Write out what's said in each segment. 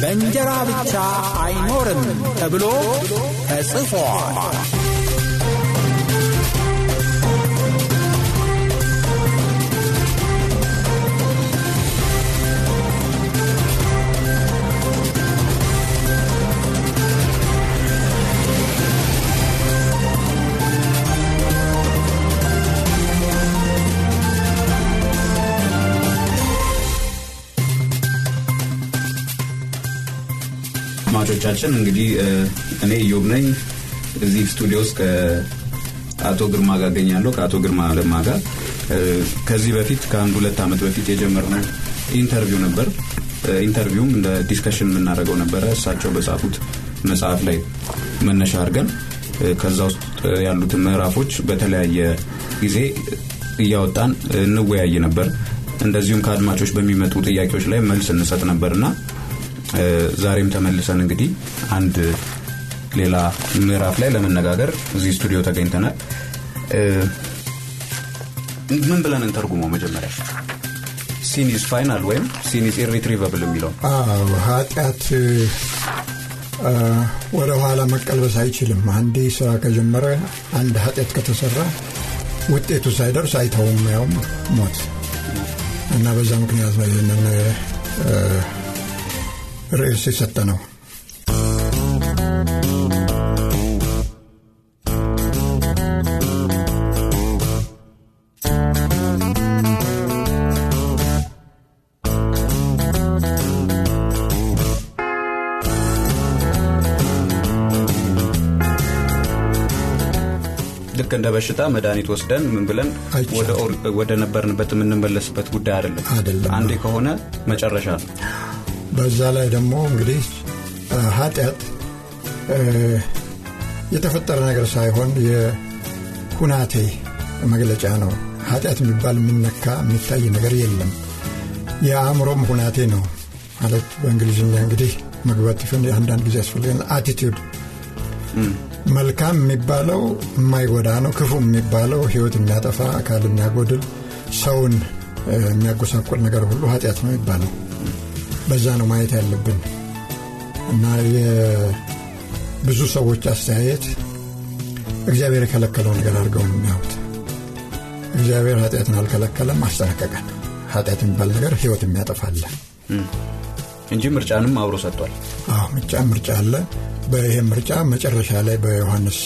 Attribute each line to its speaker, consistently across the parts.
Speaker 1: በእንጀራ ብቻ አይኖርም ተብሎ ተጽፏል።
Speaker 2: አድማጮቻችን እንግዲህ እኔ ኢዮብ ነኝ። እዚህ ስቱዲዮ ውስጥ ከአቶ ግርማ ጋር እገኛለሁ። ከአቶ ግርማ ለማ ጋር ከዚህ በፊት ከአንድ ሁለት ዓመት በፊት የጀመርነው interview ነበር። interview ም እንደ discussion የምናደርገው ነበረ። እሳቸው በጻፉት መጽሐፍ ላይ መነሻ አድርገን ከዛ ውስጥ ያሉትን ምዕራፎች በተለያየ ጊዜ እያወጣን እንወያይ ነበር። እንደዚሁም ከአድማጮች በሚመጡ ጥያቄዎች ላይ መልስ እንሰጥ ነበርና ዛሬም ተመልሰን እንግዲህ አንድ ሌላ ምዕራፍ ላይ ለመነጋገር እዚህ ስቱዲዮ ተገኝተናል። ምን ብለን እንተርጉመው? መጀመሪያ sin is final ወይም sin is irretrievable የሚለው
Speaker 3: ኃጢአት ወደ ኋላ መቀልበስ አይችልም። አንዴ ስራ ከጀመረ አንድ ኃጢአት ከተሰራ ውጤቱ ሳይደርስ አይተውም፣ ያውም ሞት እና በዛ ምክንያት ነው ይህንን ርዕስ የሰጠ ነው።
Speaker 2: ልክ እንደ በሽታ መድኃኒት ወስደን ምን ብለን ወደ ነበርንበት የምንመለስበት ጉዳይ አይደለም። አንዴ ከሆነ መጨረሻ ነው።
Speaker 3: በዛ ላይ ደግሞ እንግዲህ ኃጢአት የተፈጠረ ነገር ሳይሆን የሁናቴ መግለጫ ነው። ኃጢአት የሚባል የሚነካ የሚታይ ነገር የለም። የአእምሮም ሁናቴ ነው ማለት በእንግሊዝኛ እንግዲህ መግባት ይፈን አንዳንድ ጊዜ ያስፈልገን አቲቲዩድ መልካም የሚባለው የማይጎዳ ነው። ክፉ የሚባለው ህይወት የሚያጠፋ አካል የሚያጎድል ሰውን የሚያጎሳቆል ነገር ሁሉ ኃጢአት ነው ይባለው። በዛ ነው ማየት ያለብን እና የብዙ ሰዎች አስተያየት እግዚአብሔር የከለከለው ነገር አድርገው የሚያዩት። እግዚአብሔር ኃጢአትን አልከለከለም፣ አስጠነቀቀን። ኃጢአት የሚባል ነገር ህይወት የሚያጠፋለ
Speaker 2: እንጂ ምርጫንም አብሮ ሰጥቷል።
Speaker 3: ምርጫ ምርጫ አለ። በይህ ምርጫ መጨረሻ ላይ በዮሐንስ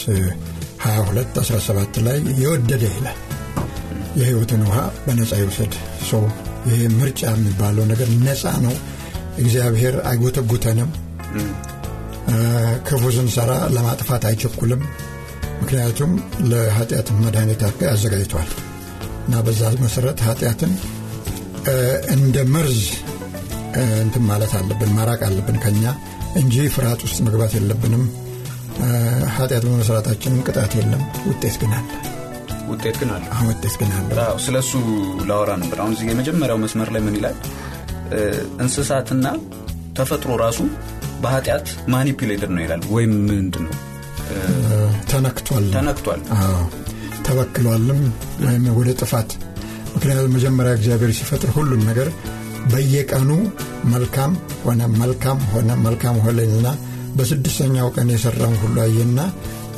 Speaker 3: 22 17 ላይ የወደደ ይላል የህይወትን ውሃ በነፃ ይውሰድ። ሰው ይሄ ምርጫ የሚባለው ነገር ነፃ ነው። እግዚአብሔር አይጎተጉተንም። ክፉ ስንሰራ ለማጥፋት አይቸኩልም። ምክንያቱም ለኃጢአት መድኃኒት አዘጋጅቷል እና በዛ መሰረት ኃጢአትን እንደ መርዝ እንትን ማለት አለብን፣ ማራቅ አለብን ከኛ እንጂ ፍርሃት ውስጥ መግባት የለብንም። ኃጢአት በመስራታችንም ቅጣት የለም፣ ውጤት ግን አለ።
Speaker 2: ውጤት ግን አለ።
Speaker 3: ውጤት ግን አለ።
Speaker 2: ስለ እሱ ላወራ ነበር። አሁን እዚህ የመጀመሪያው መስመር ላይ ምን ይላል? እንስሳትና ተፈጥሮ ራሱ በኃጢአት ማኒፕሌትድ ነው ይላል። ወይም ምንድን ነው
Speaker 3: ተነክቷል፣
Speaker 2: ተነክቷል፣
Speaker 3: ተበክሏልም ወይም ወደ ጥፋት። ምክንያቱም መጀመሪያ እግዚአብሔር ሲፈጥር ሁሉን ነገር በየቀኑ መልካም ሆነ መልካም ሆነ መልካም ሆነና በስድስተኛው ቀን የሰራውን ሁሉ አየና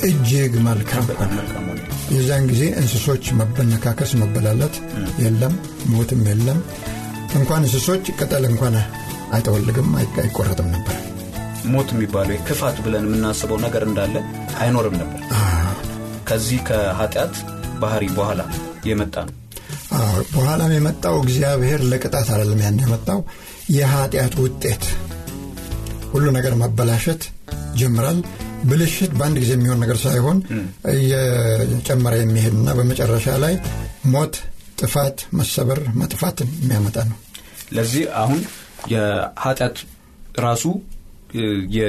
Speaker 3: እጅግ መልካም ሆነ። ጊዜ እንስሶች መበነካከስ፣ መበላለት የለም፣ ሞትም የለም። እንኳን እንስሶች ቅጠል እንኳን አይጠወልግም፣ አይቆረጥም ነበር።
Speaker 2: ሞት የሚባለው ክፋት ብለን የምናስበው ነገር እንዳለ አይኖርም ነበር። ከዚህ ከኃጢአት ባህሪ በኋላ የመጣ ነው።
Speaker 3: በኋላም የመጣው እግዚአብሔር ለቅጣት አይደለም ያን የመጣው የኃጢአት ውጤት ሁሉ ነገር መበላሸት ጀምራል። ብልሽት በአንድ ጊዜ የሚሆን ነገር ሳይሆን እየጨመረ የሚሄድና በመጨረሻ ላይ ሞት፣ ጥፋት፣ መሰበር፣ መጥፋትን የሚያመጣ ነው።
Speaker 2: ለዚህ አሁን የኃጢአት ራሱ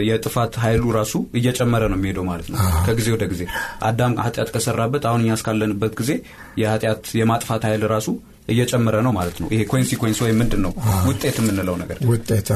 Speaker 2: የጥፋት ኃይሉ ራሱ እየጨመረ ነው የሚሄደው ማለት ነው። ከጊዜ ወደ ጊዜ አዳም ኃጢአት ከሰራበት አሁን እኛ እስካለንበት ጊዜ የኃጢአት የማጥፋት ኃይል ራሱ እየጨመረ ነው ማለት ነው። ይሄ consequence ወይም ምንድን ነው? ውጤት የምንለው ነገር።
Speaker 3: ውጤት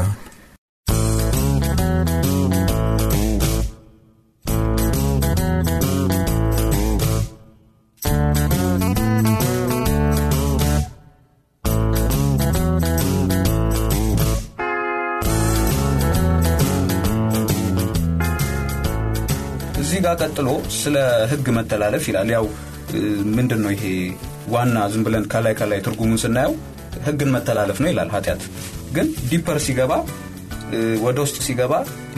Speaker 2: ቀጥሎ ስለ ህግ መተላለፍ ይላል። ያው ምንድን ነው ይሄ ዋና ዝም ብለን ከላይ ከላይ ትርጉሙን ስናየው ህግን መተላለፍ ነው ይላል ኃጢአት። ግን deeper ሲገባ ወደ ውስጥ ሲገባ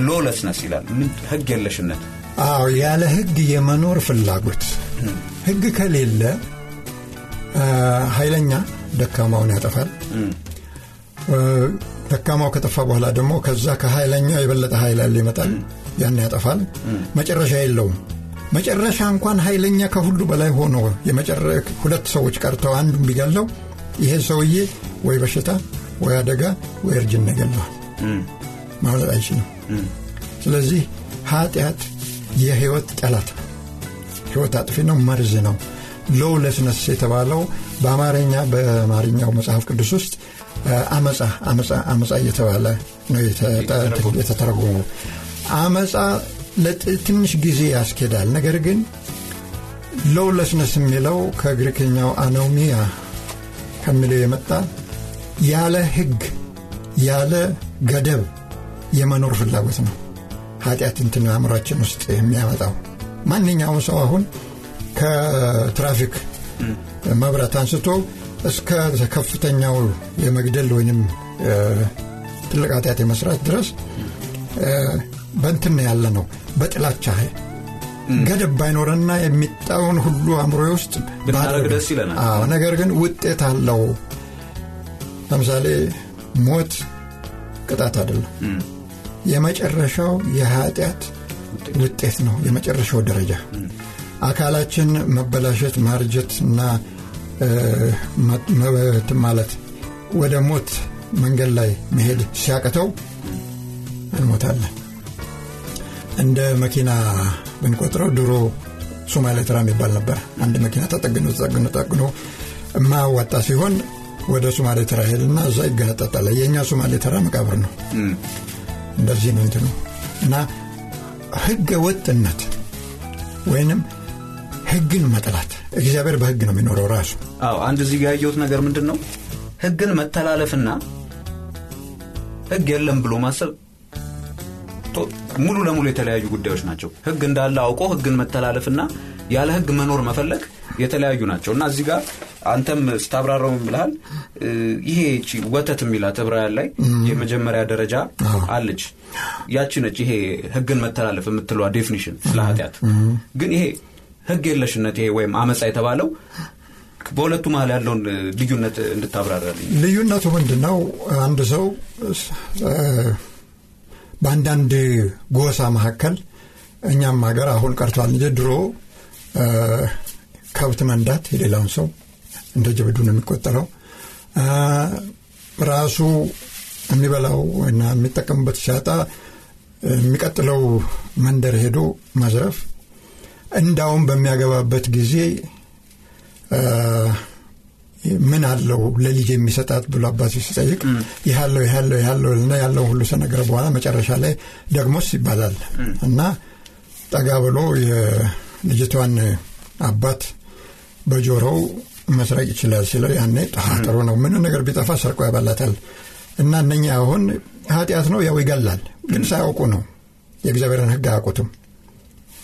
Speaker 2: lawlessness ይላል። ህግ የለሽነት።
Speaker 3: አዎ ያለ ህግ የመኖር ፍላጎት። ህግ ከሌለ ኃይለኛ ደካማውን ያጠፋል። ደካማው ከጠፋ በኋላ ደግሞ ከዛ ከኃይለኛው የበለጠ ኃይል ያለ ይመጣል ያን ያጠፋል? መጨረሻ የለውም። መጨረሻ እንኳን ኃይለኛ ከሁሉ በላይ ሆኖ ሁለት ሰዎች ቀርተው አንዱን ቢገለው ይሄ ሰውዬ ወይ በሽታ ወይ አደጋ ወይ እርጅና ይገለዋል ማምለጥ አይችልም። ስለዚህ ኃጢአት የህይወት ጠላት ነው። ህይወት አጥፊ ነው መርዝ ነው። ሎውለስነስ የተባለው በአማርኛ በአማርኛው መጽሐፍ ቅዱስ ውስጥ አመፃ አመፃ አመፃ እየተባለ ነው የተተረጎመው አመፃ ለትንሽ ጊዜ ያስኬዳል። ነገር ግን lawlessness የሚለው ከግሪክኛው አኖሚያ ከሚለው የመጣ ያለ ህግ ያለ ገደብ የመኖር ፍላጎት ነው። ኃጢአት እንትን አእምሯችን ውስጥ የሚያመጣው። ማንኛውም ሰው አሁን ከትራፊክ መብራት አንስቶ እስከ ከፍተኛው የመግደል ወይም ትልቅ ኃጢአት የመስራት ድረስ በንትን ያለ ነው በጥላቻ ገደብ ባይኖረና የሚጣውን ሁሉ አእምሮ ውስጥ
Speaker 2: ደስ ይለናል።
Speaker 3: ነገር ግን ውጤት አለው። ለምሳሌ ሞት ቅጣት አይደለም። የመጨረሻው የኃጢአት ውጤት። ነው የመጨረሻው ደረጃ። አካላችን መበላሸት ማርጀት እና ማለት ወደ ሞት መንገድ ላይ መሄድ ሲያቅተው እንሞታለን እንደ መኪና ብንቆጥረው ድሮ ሶማሌ ተራ የሚባል ነበር። አንድ መኪና ተጠግኖ ተጠግኖ ተጠግኖ የማያዋጣ ሲሆን ወደ ሶማሌ ተራ ሄድና እዛ ይገነጠጣል የእኛ ሶማሌ ተራ መቃብር ነው። እንደዚህ ነው እንትኑ። እና ህገ ወጥነት ወይንም ህግን መጥላት እግዚአብሔር በህግ ነው የሚኖረው ራሱ።
Speaker 2: አዎ አንድ እዚህ ጋር ያየሁት ነገር ምንድን ነው ህግን መተላለፍና ህግ የለም ብሎ ማሰብ ሙሉ ለሙሉ የተለያዩ ጉዳዮች ናቸው። ህግ እንዳለ አውቆ ህግን መተላለፍና ያለ ህግ መኖር መፈለግ የተለያዩ ናቸው። እና እዚህ ጋር አንተም ስታብራራው ብልሃል ይሄ ወተት የሚላት ዕብራውያን ላይ የመጀመሪያ ደረጃ አለች። ያቺ ነች ይሄ ህግን መተላለፍ የምትለዋ definition ስለ ኃጢአት። ግን ይሄ ህግ የለሽነት ይሄ ወይም አመፃ የተባለው በሁለቱ መሀል ያለውን ልዩነት እንድታብራራልኝ።
Speaker 3: ልዩነቱ ምንድን ነው አንድ ሰው በአንዳንድ ጎሳ መካከል እኛም ሀገር አሁን ቀርቷል እንጂ ድሮ ከብት መንዳት የሌላውን ሰው እንደ ጀብዱ ነው የሚቆጠረው። ራሱ የሚበላው እና የሚጠቀምበት ሲያጣ የሚቀጥለው መንደር ሄዶ መዝረፍ እንዳውም በሚያገባበት ጊዜ ምን አለው ለልጅ የሚሰጣት ብሎ አባቱ ሲጠይቅ ይሃለው ይሃለው ይሃለው ና ያለው ሁሉ ሰነገረ በኋላ መጨረሻ ላይ ደግሞስ ይባላል። እና ጠጋ ብሎ የልጅቷን አባት በጆሮው መስረቅ ይችላል ሲለው ያኔ ጥሩ ነው ምን ነገር ቢጠፋ ሰርቆ ያባላታል እና እነኛ አሁን ኃጢአት ነው ያው ይገላል ግን ሳያውቁ ነው። የእግዚአብሔርን ህግ አያውቁትም።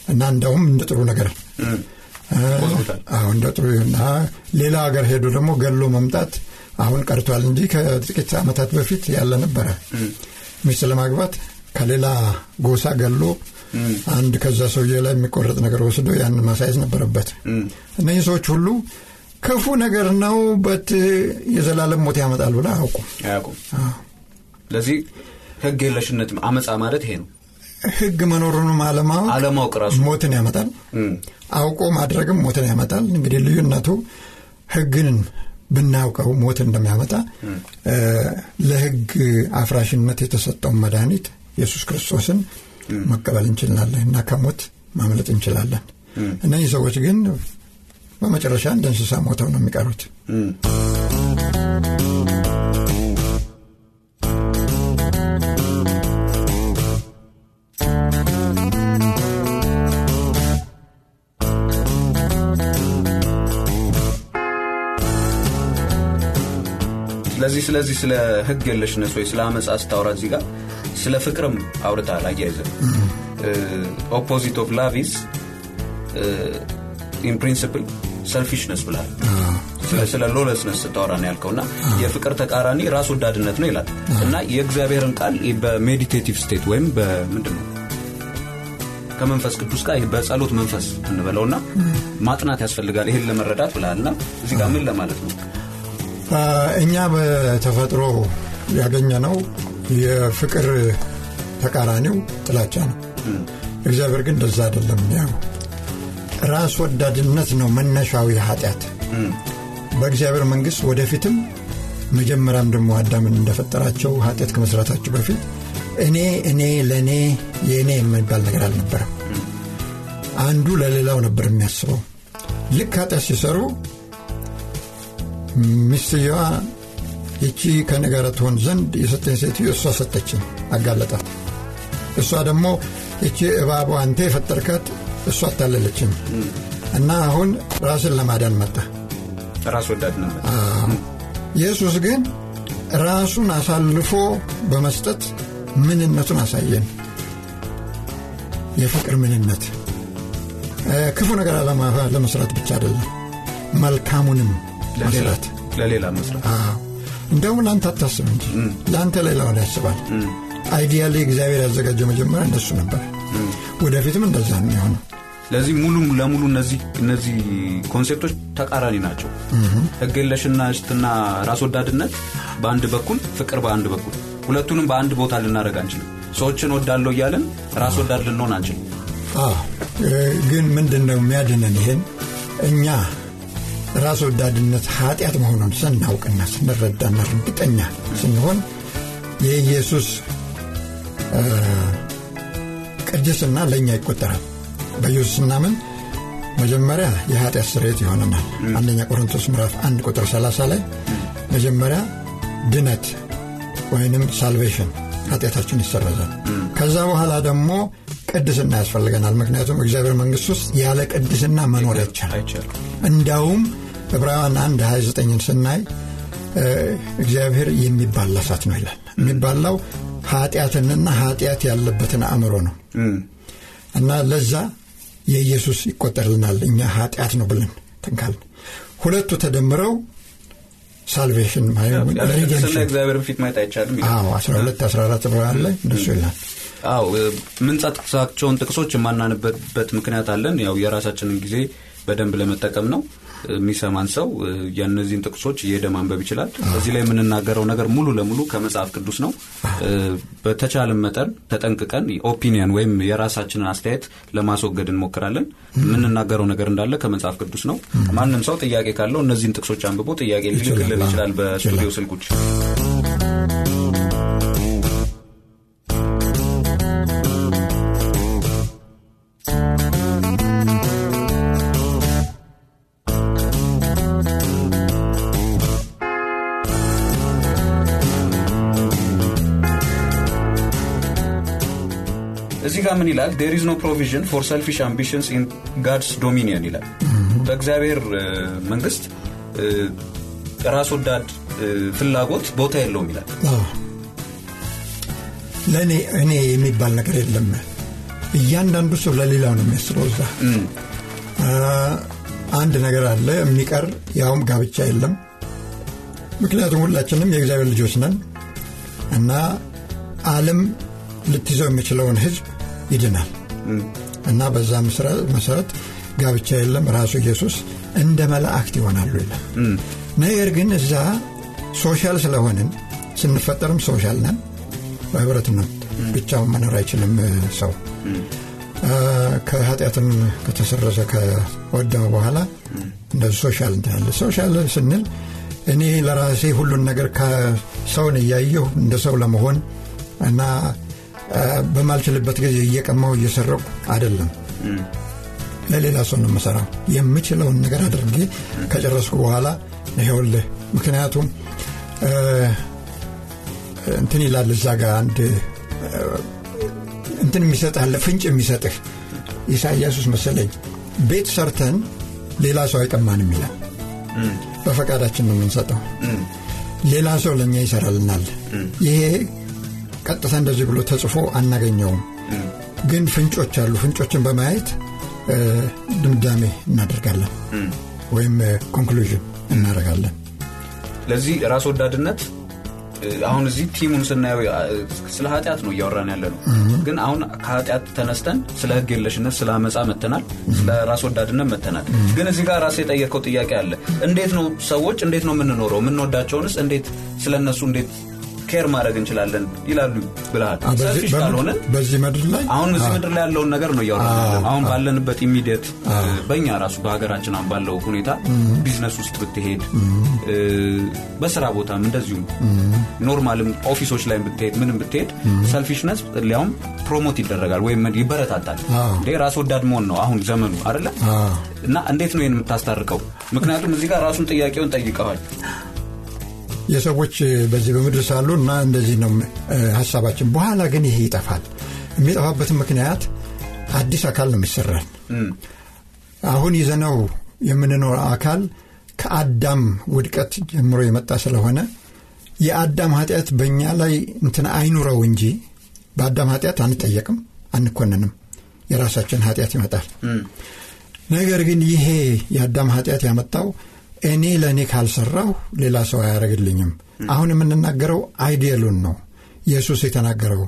Speaker 3: እና እንደውም እንደ ጥሩ ነገር እንደ ጥሩ እና ሌላ ሀገር ሄዶ ደግሞ ገሎ መምጣት አሁን ቀርቷል እንጂ ከጥቂት ዓመታት በፊት ያለ ነበረ። ሚስት ለማግባት ከሌላ ጎሳ ገሎ አንድ ከዛ ሰውዬ ላይ የሚቆረጥ ነገር ወስዶ ያን ማሳየት ነበረበት። እነዚህ ሰዎች ሁሉ ክፉ ነገር ነው በት የዘላለም ሞት ያመጣል ብለ አያውቁም።
Speaker 2: አያውቁም። ስለዚህ ህግ የለሽነት አመፃ ማለት ይሄ ነው
Speaker 3: ህግ መኖሩንም አለማወቅ
Speaker 2: አለማወቅ ራሱ
Speaker 3: ሞትን ያመጣል። አውቆ ማድረግም ሞትን ያመጣል። እንግዲህ ልዩነቱ ህግን ብናውቀው ሞት እንደሚያመጣ ለህግ አፍራሽነት የተሰጠውን መድኃኒት ኢየሱስ ክርስቶስን መቀበል እንችላለን እና ከሞት ማምለጥ እንችላለን። እነዚህ ሰዎች ግን በመጨረሻ እንደ እንስሳ ሞተው ነው የሚቀሩት።
Speaker 2: ስለዚህ ስለዚህ ስለ ህግ የለሽነት ወይ? ስለ አመፃ ስታወራ እዚህ ጋር ስለ ፍቅርም አውርተሃል አያይዘን opposite of love is in principle selfishness ብለሃል ስለ- lawlessness ስታወራ ነው ያልከው እና የፍቅር ተቃራኒ ራስ ወዳድነት ነው ይላል። እና የእግዚአብሔርን ቃል በ meditative state ወይም በምንድን ነው? ከመንፈስ ቅዱስ ጋር በጸሎት መንፈስ እንበለውና ማጥናት ያስፈልጋል። ይሄን ለመረዳት ብለሃልና እዚህ ጋር ምን ለማለት ነው
Speaker 3: እኛ በተፈጥሮ ያገኘነው የፍቅር ተቃራኒው ጥላቻ ነው። እግዚአብሔር ግን እንደዛ አይደለም። ያው ራስ ወዳድነት ነው መነሻዊ ኃጢአት። በእግዚአብሔር መንግሥት ወደፊትም መጀመሪያም ደግሞ አዳምን እንደፈጠራቸው ኃጢአት ከመስራታቸው በፊት እኔ እኔ ለእኔ የእኔ የሚባል ነገር አልነበረም። አንዱ ለሌላው ነበር የሚያስበው። ልክ ኃጢአት ሲሰሩ ሚስትየዋ ይቺ ከእኔ ጋር ትሆን ዘንድ የሰጠኝ ሴትዮ እሷ ሰጠችኝ፣ አጋለጣት። እሷ ደግሞ ይቺ እባቧ አንተ የፈጠርካት እሷ አታለለችኝ እና አሁን ራስን ለማዳን መጣ።
Speaker 2: ራስ ወዳድነት
Speaker 3: ኢየሱስ ግን ራሱን አሳልፎ በመስጠት ምንነቱን አሳየን። የፍቅር ምንነት ክፉ ነገር ለመስራት ብቻ አይደለም፣ መልካሙንም
Speaker 2: ለሌላ መስራት?
Speaker 3: እንደውም ለአንተ አታስብ እንጂ ለአንተ ሌላውን ያስባል። ideally እግዚአብሔር ያዘጋጀው መጀመሪያ እንደሱ ነበር። ወደፊትም እንደዛ ነው
Speaker 2: ለዚህ ሙሉ ለሙሉ እነዚህ እነዚህ concept ኦች ተቃራኒ ናቸው። ህግ የለሽነትና ራስ ወዳድነት በአንድ በኩል ፍቅር በአንድ በኩል። ሁለቱንም በአንድ ቦታ ልናደርግ አንችልም። ሰዎችን ወዳለው እያለን ራስ ወዳድ ልንሆን አንችልም።
Speaker 3: ግን ምንድን ነው የሚያድነን? ይሄን? እኛ ራስ ወዳድነት ኃጢአት መሆኑን ስናውቅና ስንረዳና እርግጠኛ ስንሆን የኢየሱስ ቅድስና ለእኛ ይቆጠራል። በኢየሱስ ስናምን መጀመሪያ የኃጢአት ስርየት ይሆነናል። አንደኛ ቆሮንቶስ ምዕራፍ አንድ ቁጥር 30 ላይ መጀመሪያ ድነት ወይንም ሳልቬሽን ኃጢአታችን ይሰረዛል። ከዛ በኋላ ደግሞ ቅድስና ያስፈልገናል። ምክንያቱም እግዚአብሔር መንግሥት ውስጥ ያለ ቅድስና መኖር አይቻልም እንዳውም ዕብራውያን 1 29ን ስናይ እግዚአብሔር የሚባላ እሳት ነው ይላል። የሚባላው ኃጢአትንና ኃጢአት ያለበትን አእምሮ ነው። እና ለዛ የኢየሱስ ይቆጠርልናል። እኛ ኃጢአት ነው ብለን ትንካል ሁለቱ ተደምረው ሳልቬሽን
Speaker 2: እግዚአብሔርን ፊት ማየት አይቻልም ይላል።
Speaker 3: አዎ 12 14 ዕብራውያን ላይ እንደሱ ይላል።
Speaker 2: አዎ የምንጠቅሳቸውን ጥቅሶች የማናንበበት ምክንያት አለን። ያው የራሳችንን ጊዜ በደንብ ለመጠቀም ነው የሚሰማን ሰው የእነዚህን ጥቅሶች እየሄደ ማንበብ ይችላል። እዚህ ላይ የምንናገረው ነገር ሙሉ ለሙሉ ከመጽሐፍ ቅዱስ ነው። በተቻለን መጠን ተጠንቅቀን ኦፒኒየን ወይም የራሳችንን አስተያየት ለማስወገድ እንሞክራለን። የምንናገረው ነገር እንዳለ ከመጽሐፍ ቅዱስ ነው። ማንም ሰው ጥያቄ ካለው እነዚህን ጥቅሶች አንብቦ ጥያቄ ሊልክልን ይችላል በስቱዲዮ ስልኮች ጋር ምን ይላል? there is no provision for selfish ambitions in God's dominion ይላል። በእግዚአብሔር መንግስት ራስ ወዳድ ፍላጎት ቦታ የለውም ይላል።
Speaker 3: ለእኔ እኔ የሚባል ነገር የለም። እያንዳንዱ ሰው ለሌላው ነው የሚያስበው እዛ። አንድ ነገር አለ የሚቀር ያውም ጋብቻ የለም። ምክንያቱም ሁላችንም የእግዚአብሔር ልጆች ነን። እና አለም ልትይዘው የሚችለውን ህዝብ ይድናል። እና በዛ መሰረት ጋብቻ የለም ራሱ ኢየሱስ እንደ መላእክት ይሆናሉ ይላል። ነገር ግን እዛ social ስለሆንን ስንፈጠርም social ነን በህብረት ነው። ብቻውን መኖር አይችልም ሰው። ከኃጢአትም ከተሰረዘ ከወደመ በኋላ እንደዚህ social እንትናለ social ስንል እኔ ለራሴ ሁሉን ነገር ከሰውን እያየሁ እንደ ሰው ለመሆን እና በማልችልበት ጊዜ እየቀማው እየሰረቁ አይደለም። ለሌላ ሰው ነው የምሰራው። የምችለውን ነገር አድርጌ ከጨረስኩ በኋላ ይኸውልህ ምክንያቱም እንትን ይላል እዛ ጋር አንድ እንትን የሚሰጥህ ፍንጭ የሚሰጥህ ኢሳያሱስ መሰለኝ። ቤት ሰርተን ሌላ ሰው አይቀማንም ይላል። በፈቃዳችን ነው የምንሰጠው። ሌላ ሰው ለእኛ ይሰራልናል። ይሄ ቀጥታ እንደዚህ ብሎ ተጽፎ አናገኘውም። ግን ፍንጮች አሉ። ፍንጮችን በማየት ድምዳሜ እናደርጋለን። ወይም ኮንክሉዥን እናደርጋለን።
Speaker 2: ለዚህ ራስ ወዳድነት አሁን እዚህ ቲሙን ስናየው ስለ ኃጢአት ነው እያወራን ያለ ነው ግን አሁን ከኃጢአት ተነስተን ስለ ህግ የለሽነት ስለ አመፃ መተናል ስለ ራስ ወዳድነት መተናል ግን እዚህ ጋር ራስ የጠየቀው ጥያቄ አለ። እንዴት ነው ሰዎች እንዴት ነው የምንኖረው? የምንወዳቸውንስ እንዴት ስለ እነሱ እንዴት care ማድረግ እንችላለን ይላሉ ብልሃል selfish ካልሆነ
Speaker 3: በዚህ ምድር ላይ?
Speaker 2: አሁን እዚህ ምድር ላይ ያለውን ነገር ነው እያወራ አሁን ባለንበት immediate በእኛ ራሱ በሀገራችን አሁን ባለው ሁኔታ ቢዝነስ ውስጥ ብትሄድ በስራ ቦታም እንደዚሁም normalም officeኦች ላይ ብትሄድ ምንም ብትሄድ selfishness ሊያውም promote ይደረጋል ወይም ይበረታታል። እንዴ ራስ ወዳድ መሆን ነው አሁን ዘመኑ አይደለ? እና እንዴት ነው ይህን የምታስታርቀው? ምክንያቱም እዚህ ጋር ራሱን ጥያቄውን ጠይቀዋል
Speaker 3: የሰዎች በዚህ በምድር ሳሉ እና እንደዚህ ነው ሀሳባችን። በኋላ ግን ይሄ ይጠፋል። የሚጠፋበትን ምክንያት አዲስ አካል ነው የሚሰራል አሁን ይዘነው የምንኖር አካል ከአዳም ውድቀት ጀምሮ የመጣ ስለሆነ የአዳም ኃጢአት በእኛ ላይ እንትን አይኑረው እንጂ በአዳም ኃጢአት አንጠየቅም አንኮንንም። የራሳችን ኃጢአት ይመጣል። ነገር ግን ይሄ የአዳም ኃጢአት ያመጣው እኔ ለእኔ ካልሰራሁ ሌላ ሰው አያደረግልኝም አሁን የምንናገረው አይዲየሉን ነው። ኢየሱስ የተናገረው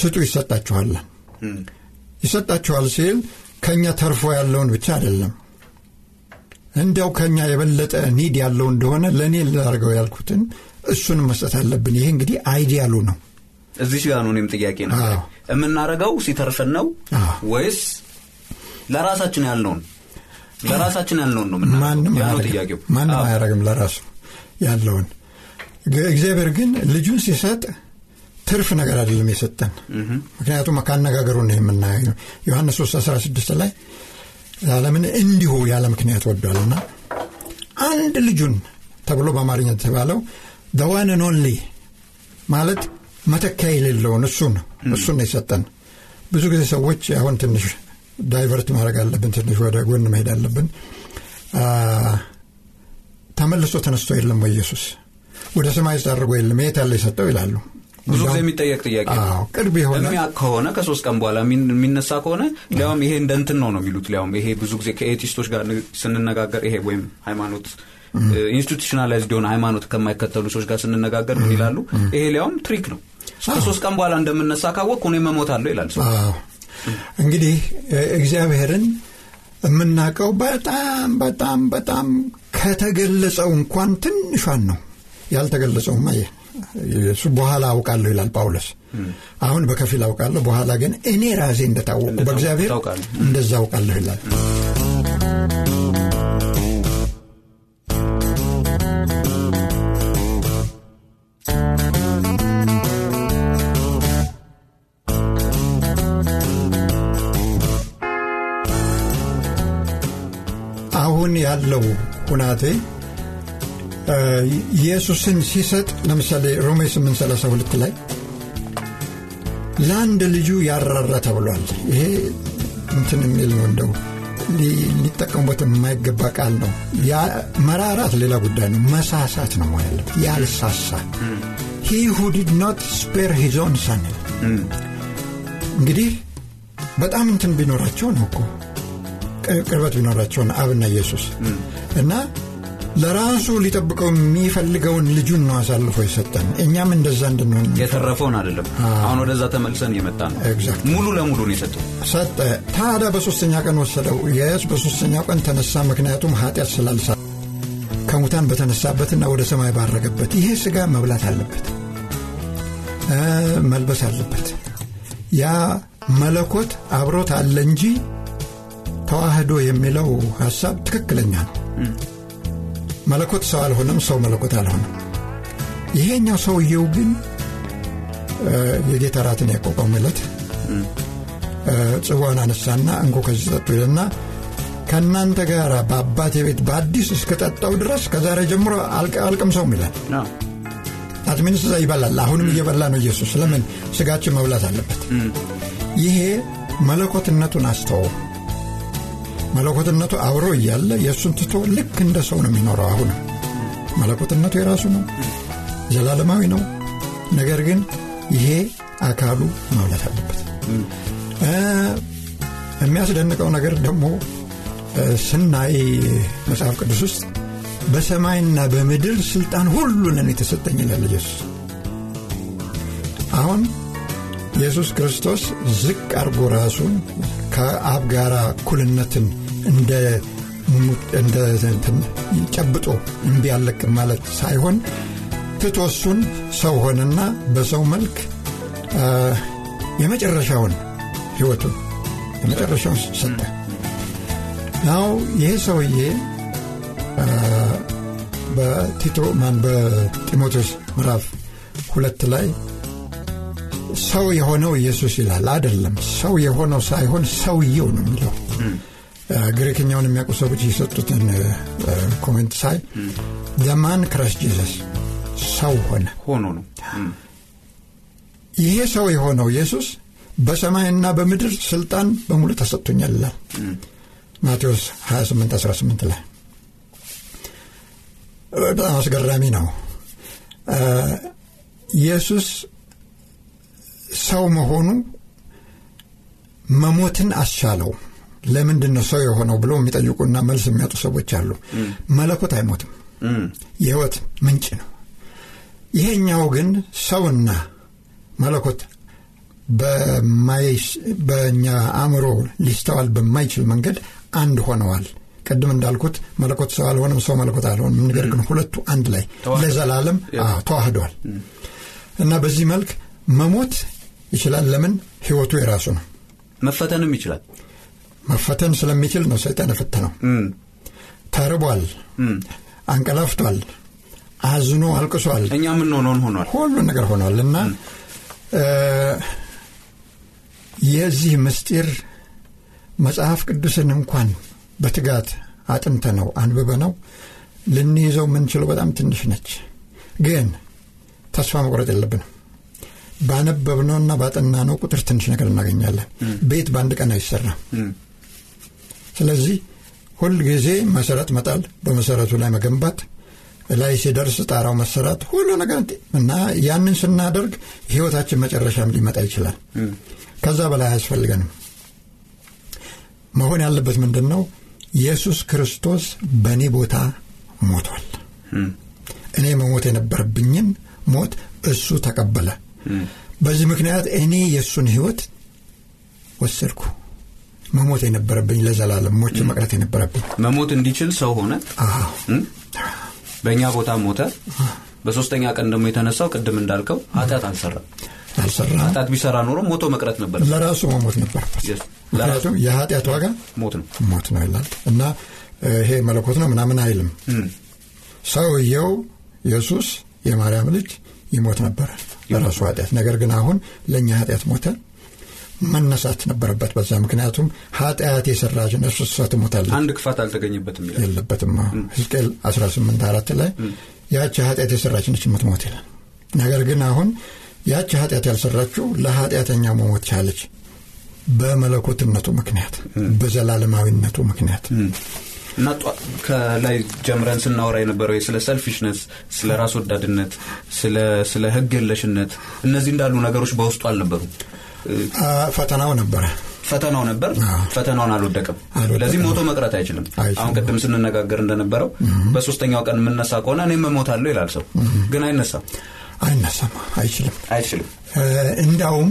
Speaker 3: ስጡ ይሰጣችኋል። ይሰጣችኋል ሲል ከእኛ ተርፎ ያለውን ብቻ አይደለም። እንዲያው ከእኛ የበለጠ need ያለው እንደሆነ ለእኔ ላርገው ያልኩትን እሱን መስጠት አለብን። ይሄ እንግዲህ idealኡ ነው።
Speaker 2: እዚህ ጋር ነው እኔም ጥያቄ ነው። የምናደርገው ሲተርፈን ነው ወይስ ለራሳችን ያልነውን ለራሳችን ያልነውን ነው
Speaker 3: ማንም
Speaker 2: ጥያቄው።
Speaker 3: ማንም ለራሱ ያለውን። እግዚአብሔር ግን ልጁን ሲሰጥ ትርፍ ነገር አይደለም የሰጠን። ምክንያቱም ካነጋገሩ ነው የምናየው። ዮሐንስ 3 16 ላይ ዓለምን እንዲሁ ያለ ምክንያት ወዷልና አንድ ልጁን ተብሎ በአማርኛ የተባለው the one and only ማለት መተኪያ የሌለውን እሱ ነው። እሱ ነው የሰጠን። ብዙ ጊዜ ሰዎች አሁን ትንሽ divert ማድረግ አለብን ትንሽ ወደ ጎን መሄድ አለብን። ተመልሶ ተነስቶ የለም ወይ ኢየሱስ? ወደ ሰማይ አድርጎ የለም የት ያለ የሰጠው ይላሉ።
Speaker 2: ብዙ ጊዜ የሚጠየቅ ጥያቄ
Speaker 3: ቅርብ የሆነ
Speaker 2: ከሆነ ከሶስት ቀን በኋላ የሚነሳ ከሆነ ሊያውም ይሄ እንደ እንትን ነው ነው የሚሉት ሊያውም። ይሄ ብዙ ጊዜ ከ atheistኦች ጋር ስንነጋገር ይሄ ወይም ሃይማኖት institutionalized የሆነ ሃይማኖት ከማይከተሉ ሰዎች ጋር ስንነጋገር ምን ይላሉ? ይሄ ሊያውም trick ነው። ከሶስት ቀን በኋላ እንደምነሳ ካወቀ እኔ መሞታለሁ ይላል ሰው
Speaker 3: እንግዲህ እግዚአብሔርን የምናውቀው በጣም በጣም በጣም ከተገለጸው እንኳን ትንሿን ነው። ያልተገለጸውማ እሱ በኋላ አውቃለሁ ይላል ጳውሎስ። አሁን በከፊል አውቃለሁ በኋላ ግን እኔ ራሴ እንደታወቁ በእግዚአብሔር እንደዛ አውቃለሁ ይላል አሁን ያለው ሁናቴ ኢየሱስን ሲሰጥ ለምሳሌ ሮሜ 832 ላይ ለአንድ ልጁ ያልራራ ተብሏል። ይሄ እንትን የሚል ነው እንደው ሊጠቀሙበት የማይገባ ቃል ነው። መራራት ሌላ ጉዳይ ነው። መሳሳት ነው ያለው ያልሳሳ he who did not spare his own son እንግዲህ በጣም እንትን ቢኖራቸው ነው እኮ ቅርበት ቢኖራቸውን አብና ኢየሱስ እና ለራሱ ሊጠብቀው የሚፈልገውን ልጁን ነው አሳልፎ የሰጠን። እኛም እንደዛ እንድንሆን
Speaker 2: የተረፈውን አይደለም። አሁን ወደዛ ተመልሰን እየመጣ ነው። ሙሉ ለሙሉ ነው የሰጠው።
Speaker 3: ሰጠ። ታዲያ በሶስተኛ ቀን ወሰደው። የስ በሶስተኛው ቀን ተነሳ ምክንያቱም ኃጢአት ስላልሳ ከሙታን በተነሳበትና ወደ ሰማይ ባረገበት ይሄ ስጋ መብላት አለበት መልበስ አለበት። ያ መለኮት አብሮት አለ እንጂ ተዋህዶ የሚለው ሀሳብ ትክክለኛ ነው። መለኮት ሰው አልሆነም ሰው መለኮት አልሆነም። ይሄኛው ሰውየው ግን የጌታ ራትን ያቋቋም ዕለት ጽዋን አነሳና እንኮ ከዚህ ጠጡ ይልና ከእናንተ ጋር በአባቴ ቤት በአዲስ እስከጠጣው ድረስ ከዛሬ ጀምሮ አልቀምሰውም ይላል። አትሚንስ እዛ ይበላል። አሁንም እየበላ ነው ኢየሱስ። ለምን? ስጋችን መብላት አለበት። ይሄ መለኮትነቱን አስተወው መለኮትነቱ አብሮ እያለ የእሱን ትቶ ልክ እንደ ሰው ነው የሚኖረው አሁንም መለኮትነቱ የራሱ ነው ዘላለማዊ ነው። ነገር ግን ይሄ አካሉ መብላት አለበት። የሚያስደንቀው ነገር ደግሞ ስናይ መጽሐፍ ቅዱስ ውስጥ በሰማይና በምድር ስልጣን ሁሉ ለእኔ የተሰጠኝ ይላል ኢየሱስ። አሁን ኢየሱስ ክርስቶስ ዝቅ አርጎ ራሱን ከአብ ጋር እኩልነትን እንደ ጨብጦ እምቢ አለቅም ማለት ሳይሆን ትቶሱን ሰው ሆነና በሰው መልክ የመጨረሻውን ህይወቱን የመጨረሻውን ሰጠ። now ይሄ ሰውዬ በቲቶ ማን በጢሞቴዎስ ምዕራፍ ሁለት ላይ ሰው የሆነው ኢየሱስ ይላል። አይደለም ሰው የሆነው ሳይሆን ሰውየው ነው የሚለው ግሪክኛውን የሚያውቁ ሰዎች የሰጡትን comment ሳይ the man Christ Jesus ሰው ሆነ?
Speaker 2: ሆኖ ነው።
Speaker 3: ይሄ ሰው የሆነው ኢየሱስ በሰማይና በምድር ስልጣን በሙሉ ተሰጥቶኛል ይላል። ማቴዎስ 28 18 ላይ። በጣም አስገራሚ ነው። ኢየሱስ ሰው መሆኑ መሞትን አስቻለው ለምንድን ነው ሰው የሆነው ብለው የሚጠይቁና መልስ የሚያጡ ሰዎች አሉ። መለኮት አይሞትም። የህይወት ምንጭ ነው። ይሄኛው ግን ሰውና መለኮት በእኛ አእምሮ ሊስተዋል በማይችል መንገድ አንድ ሆነዋል። ቅድም እንዳልኩት መለኮት ሰው አልሆነም ሰው መለኮት አልሆነም። ነገር ግን ሁለቱ አንድ ላይ ለዘላለም ተዋህደዋል። እና በዚህ መልክ መሞት ይችላል። ለምን? ህይወቱ የራሱ ነው።
Speaker 2: መፈተንም ይችላል
Speaker 3: መፈተን ስለሚችል ነው ሰይጣን የፈተነው። ተርቧል አንቀላፍቷል አዝኖ አልቅሷል።
Speaker 2: እኛ የምንሆነውን ሆኗል?
Speaker 3: ሁሉ ነገር ሆኗል እና የዚህ ምስጢር መጽሐፍ ቅዱስን እንኳን በትጋት አጥንተ ነው አንብበ ነው ልንይዘው የምንችለው በጣም ትንሽ ነች። ግን ተስፋ መቁረጥ የለብንም። ባነበብነውና ባጠናነው ቁጥር ትንሽ ነገር እናገኛለን። ቤት በአንድ ቀን አይሰራም ስለዚህ ሁል ጊዜ መሰረት መጣል በመሰረቱ ላይ መገንባት ላይ ሲደርስ ጣራው መሰራት ሁሉ ነገር እና ያንን ስናደርግ ህይወታችን መጨረሻም ሊመጣ ይችላል። ከዛ በላይ አያስፈልገንም። መሆን ያለበት ምንድን ነው ኢየሱስ ክርስቶስ በእኔ ቦታ ሞቷል። እኔ መሞት የነበረብኝን ሞት እሱ ተቀበለ። በዚህ ምክንያት እኔ የእሱን ህይወት ወሰድኩ መሞት የነበረብኝ ለዘላለም ሞች መቅረት የነበረብኝ።
Speaker 2: መሞት እንዲችል ሰው ሆነ። በእኛ ቦታ ሞተ። በሶስተኛ ቀን ደግሞ የተነሳው ቅድም እንዳልከው ኃጢአት አልሰራ
Speaker 3: አልሰራ
Speaker 2: ኃጢአት ቢሰራ ኖሮ ሞቶ መቅረት ነበር።
Speaker 3: ለራሱ መሞት ነበረበት። ምክንያቱም የኃጢአት ዋጋ
Speaker 2: ሞት ነው።
Speaker 3: ሞት ነው ይላል። እና ይሄ መለኮት ነው ምናምን አይልም። ሰውየው ኢየሱስ የማርያም ልጅ ይሞት ነበረ ለራሱ ኃጢአት። ነገር ግን አሁን ለእኛ ኃጢአት ሞተ መነሳት ነበረበት በዛ ምክንያቱም ኃጢአት የሰራች ነፍስ እሷ ትሞታለች።
Speaker 2: አንድ ክፋት አልተገኘበትም ይላል።
Speaker 3: የለበትም። ሕዝቅኤል 18 አራት ላይ ያቺ ኃጢአት የሰራች ነች የምትሞት ይላል። ነገር ግን አሁን ያቺ ኃጢአት ያልሰራችው ለኃጢአተኛ መሞት ቻለች። በመለኮትነቱ ምክንያት በዘላለማዊነቱ ምክንያት።
Speaker 2: እና ከላይ ጀምረን ስናወራ የነበረው ስለ ሰልፊሽነስ ስለ ራስ ወዳድነት ስለ ህግ የለሽነት እነዚህ እንዳሉ ነገሮች በውስጡ አልነበሩ
Speaker 3: ፈተናው ነበረ
Speaker 2: ፈተናው ነበር? ፈተናውን አልወደቅም። ለዚህ ሞቶ መቅረት አይችልም። አሁን ቅድም ስንነጋገር እንደነበረው በሶስተኛው ቀን የምነሳ ከሆነ እኔም እሞታለሁ ይላል ሰው። ግን አይነሳም።
Speaker 3: አይነሳም። አይችልም።
Speaker 2: አይችልም።
Speaker 3: እንዳውም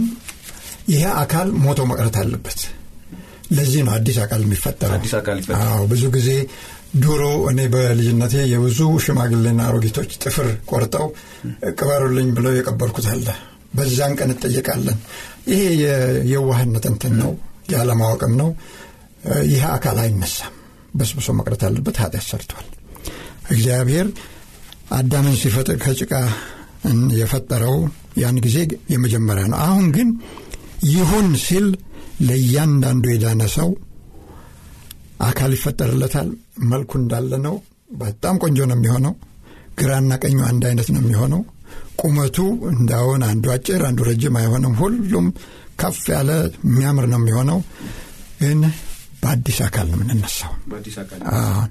Speaker 3: ይሄ አካል ሞቶ መቅረት አለበት። ለዚህ ነው አዲስ አካል የሚፈጠረው።
Speaker 2: አዲስ አካል ይፈጠራል።
Speaker 3: ብዙ ጊዜ ድሮ እኔ በልጅነቴ የብዙ ሽማግሌና አሮጊቶች ጥፍር ቆርጠው ቅበሩልኝ ብለው የቀበርኩት አለ በዛን ቀን እጠየቃለን። ይሄ የዋህነት እንትን ነው፣ ያለማወቅም ነው። ይህ አካል አይነሳም፣ በስብሶ መቅረት አለበት። ኃጢአት ሰርቷል። እግዚአብሔር አዳምን ሲፈጥር ከጭቃ የፈጠረው ያን ጊዜ የመጀመሪያ ነው። አሁን ግን ይሁን ሲል ለእያንዳንዱ የዳነ ሰው አካል ይፈጠርለታል። መልኩ እንዳለ ነው። በጣም ቆንጆ ነው የሚሆነው። ግራና ቀኙ አንድ አይነት ነው የሚሆነው። ቁመቱ እንዳሁን አንዱ አጭር አንዱ ረጅም አይሆንም። ሁሉም ከፍ ያለ የሚያምር ነው የሚሆነው። ግን በአዲስ አካል ነው የምንነሳው። አሁን